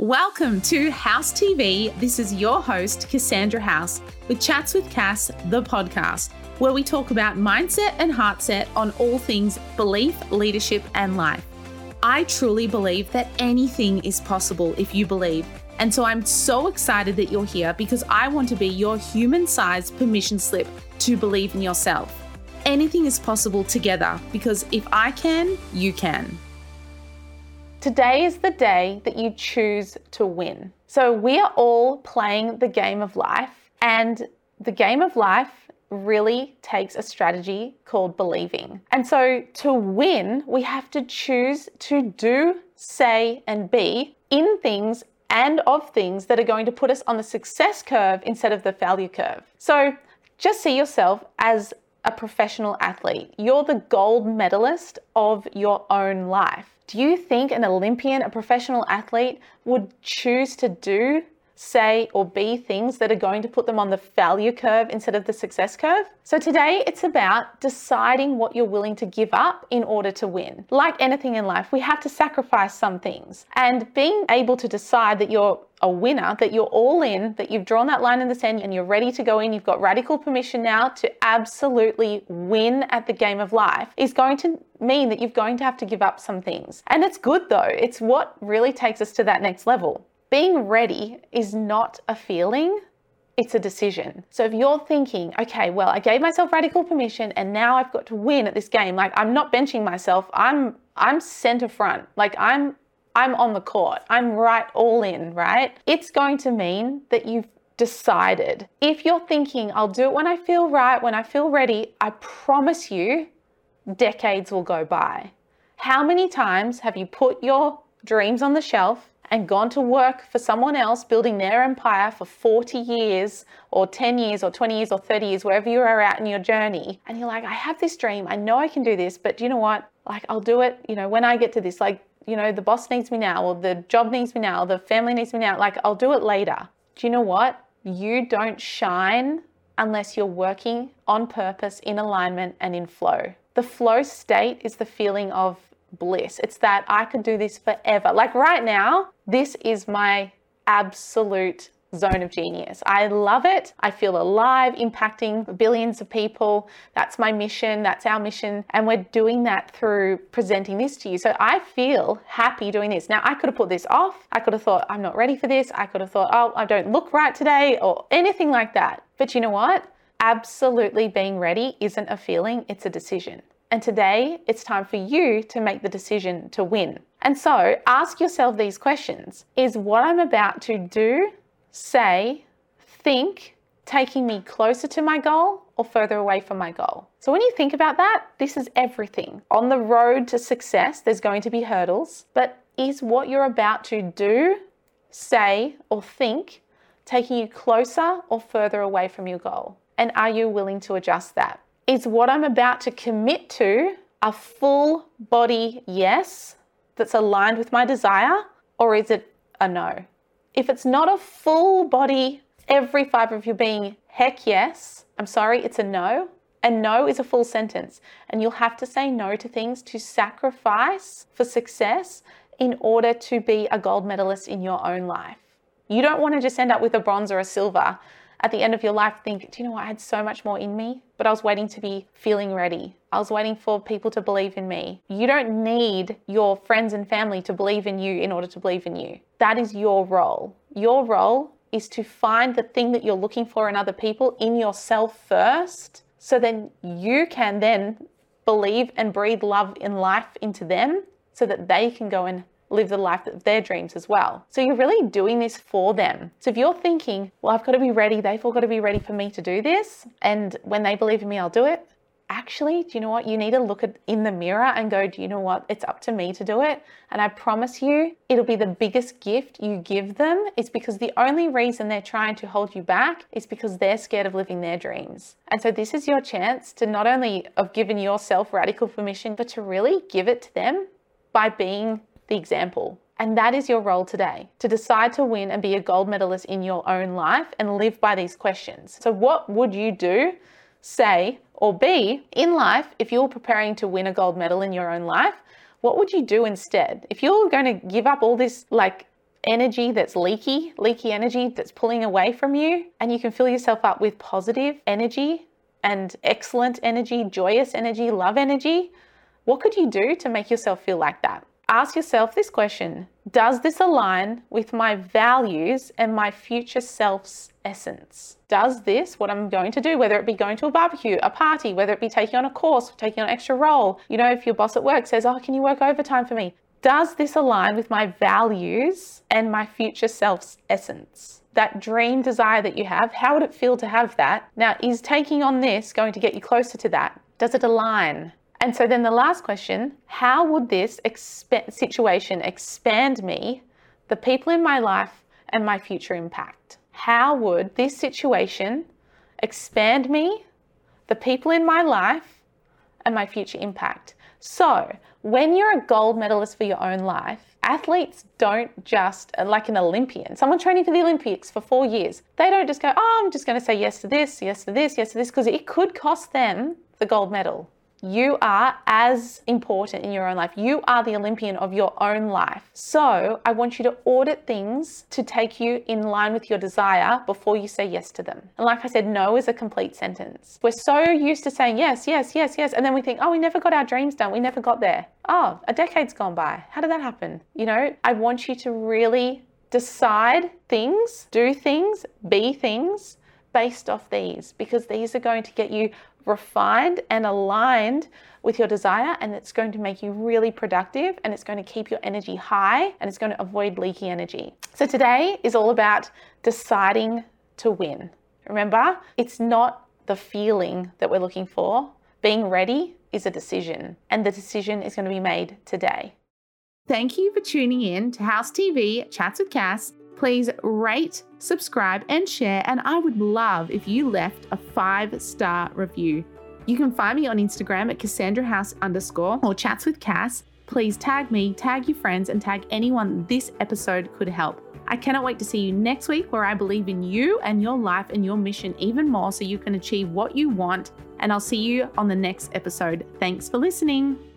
Welcome to House TV. This is your host, Cassandra House, with Chats with Cass, the podcast, where we talk about mindset and heartset on all things belief, leadership, and life. I truly believe that anything is possible if you believe. And so I'm so excited that you're here because I want to be your human sized permission slip to believe in yourself. Anything is possible together because if I can, you can. Today is the day that you choose to win. So we are all playing the game of life, and the game of life really takes a strategy called believing. And so to win, we have to choose to do, say, and be in things and of things that are going to put us on the success curve instead of the failure curve. So just see yourself as a professional athlete. You're the gold medalist of your own life. Do you think an Olympian, a professional athlete, would choose to do, say, or be things that are going to put them on the failure curve instead of the success curve? So today it's about deciding what you're willing to give up in order to win. Like anything in life, we have to sacrifice some things. And being able to decide that you're a winner, that you're all in, that you've drawn that line in the sand and you're ready to go in, you've got radical permission now to absolutely win at the game of life, is going to mean that you're going to have to give up some things. And it's good though, it's what really takes us to that next level. Being ready is not a feeling, it's a decision. So if you're thinking, okay, well, I gave myself radical permission and now I've got to win at this game, like I'm not benching myself, I'm I'm center front. Like I'm I'm on the court. I'm right all in, right? It's going to mean that you've decided. If you're thinking, I'll do it when I feel right, when I feel ready, I promise you, decades will go by. How many times have you put your dreams on the shelf and gone to work for someone else building their empire for 40 years or 10 years or 20 years or 30 years, wherever you are at in your journey? And you're like, I have this dream. I know I can do this, but do you know what? Like, I'll do it, you know, when I get to this. Like, you know, the boss needs me now, or the job needs me now, or the family needs me now. Like, I'll do it later. Do you know what? You don't shine unless you're working on purpose, in alignment, and in flow. The flow state is the feeling of bliss. It's that I could do this forever. Like right now, this is my absolute zone of genius. I love it. I feel alive, impacting billions of people. That's my mission. That's our mission. And we're doing that through presenting this to you. So I feel happy doing this. Now, I could have put this off. I could have thought, I'm not ready for this. I could have thought, oh, I don't look right today or anything like that. But you know what? Absolutely being ready isn't a feeling, it's a decision. And today, it's time for you to make the decision to win. And so ask yourself these questions Is what I'm about to do say, think, taking me closer to my goal or further away from my goal. So when you think about that, this is everything. On the road to success, there's going to be hurdles, but is what you're about to do, say, or think taking you closer or further away from your goal? And are you willing to adjust that? Is what I'm about to commit to a full body yes that's aligned with my desire, or is it a no? If it's not a full body, every fiber of your being, heck yes, I'm sorry, it's a no. And no is a full sentence. And you'll have to say no to things to sacrifice for success in order to be a gold medalist in your own life. You don't want to just end up with a bronze or a silver at the end of your life think, do you know what? I had so much more in me, but I was waiting to be feeling ready. I was waiting for people to believe in me. You don't need your friends and family to believe in you in order to believe in you. That is your role. Your role is to find the thing that you're looking for in other people in yourself first, so then you can then believe and breathe love in life into them so that they can go and live the life of their dreams as well. So you're really doing this for them. So if you're thinking, well, I've got to be ready, they've all got to be ready for me to do this, and when they believe in me, I'll do it. Actually, do you know what? You need to look at in the mirror and go, do you know what? It's up to me to do it. And I promise you, it'll be the biggest gift you give them. It's because the only reason they're trying to hold you back is because they're scared of living their dreams. And so this is your chance to not only of giving yourself radical permission, but to really give it to them by being the example. And that is your role today to decide to win and be a gold medalist in your own life and live by these questions. So, what would you do, say, or be in life if you're preparing to win a gold medal in your own life? What would you do instead? If you're going to give up all this like energy that's leaky, leaky energy that's pulling away from you, and you can fill yourself up with positive energy and excellent energy, joyous energy, love energy, what could you do to make yourself feel like that? Ask yourself this question Does this align with my values and my future self's essence? Does this, what I'm going to do, whether it be going to a barbecue, a party, whether it be taking on a course, taking on an extra role, you know, if your boss at work says, Oh, can you work overtime for me? Does this align with my values and my future self's essence? That dream desire that you have, how would it feel to have that? Now, is taking on this going to get you closer to that? Does it align? And so then the last question how would this exp- situation expand me, the people in my life, and my future impact? How would this situation expand me, the people in my life, and my future impact? So, when you're a gold medalist for your own life, athletes don't just, uh, like an Olympian, someone training for the Olympics for four years, they don't just go, oh, I'm just going to say yes to this, yes to this, yes to this, because it could cost them the gold medal. You are as important in your own life. You are the Olympian of your own life. So I want you to audit things to take you in line with your desire before you say yes to them. And like I said, no is a complete sentence. We're so used to saying yes, yes, yes, yes. And then we think, oh, we never got our dreams done. We never got there. Oh, a decade's gone by. How did that happen? You know, I want you to really decide things, do things, be things based off these because these are going to get you refined and aligned with your desire and it's going to make you really productive and it's going to keep your energy high and it's going to avoid leaky energy. So today is all about deciding to win. Remember, it's not the feeling that we're looking for. Being ready is a decision and the decision is going to be made today. Thank you for tuning in to House TV Chats with Cass please rate, subscribe, and share. And I would love if you left a five star review. You can find me on Instagram at Cassandra House underscore or chats with Cass. Please tag me, tag your friends, and tag anyone this episode could help. I cannot wait to see you next week where I believe in you and your life and your mission even more so you can achieve what you want. And I'll see you on the next episode. Thanks for listening.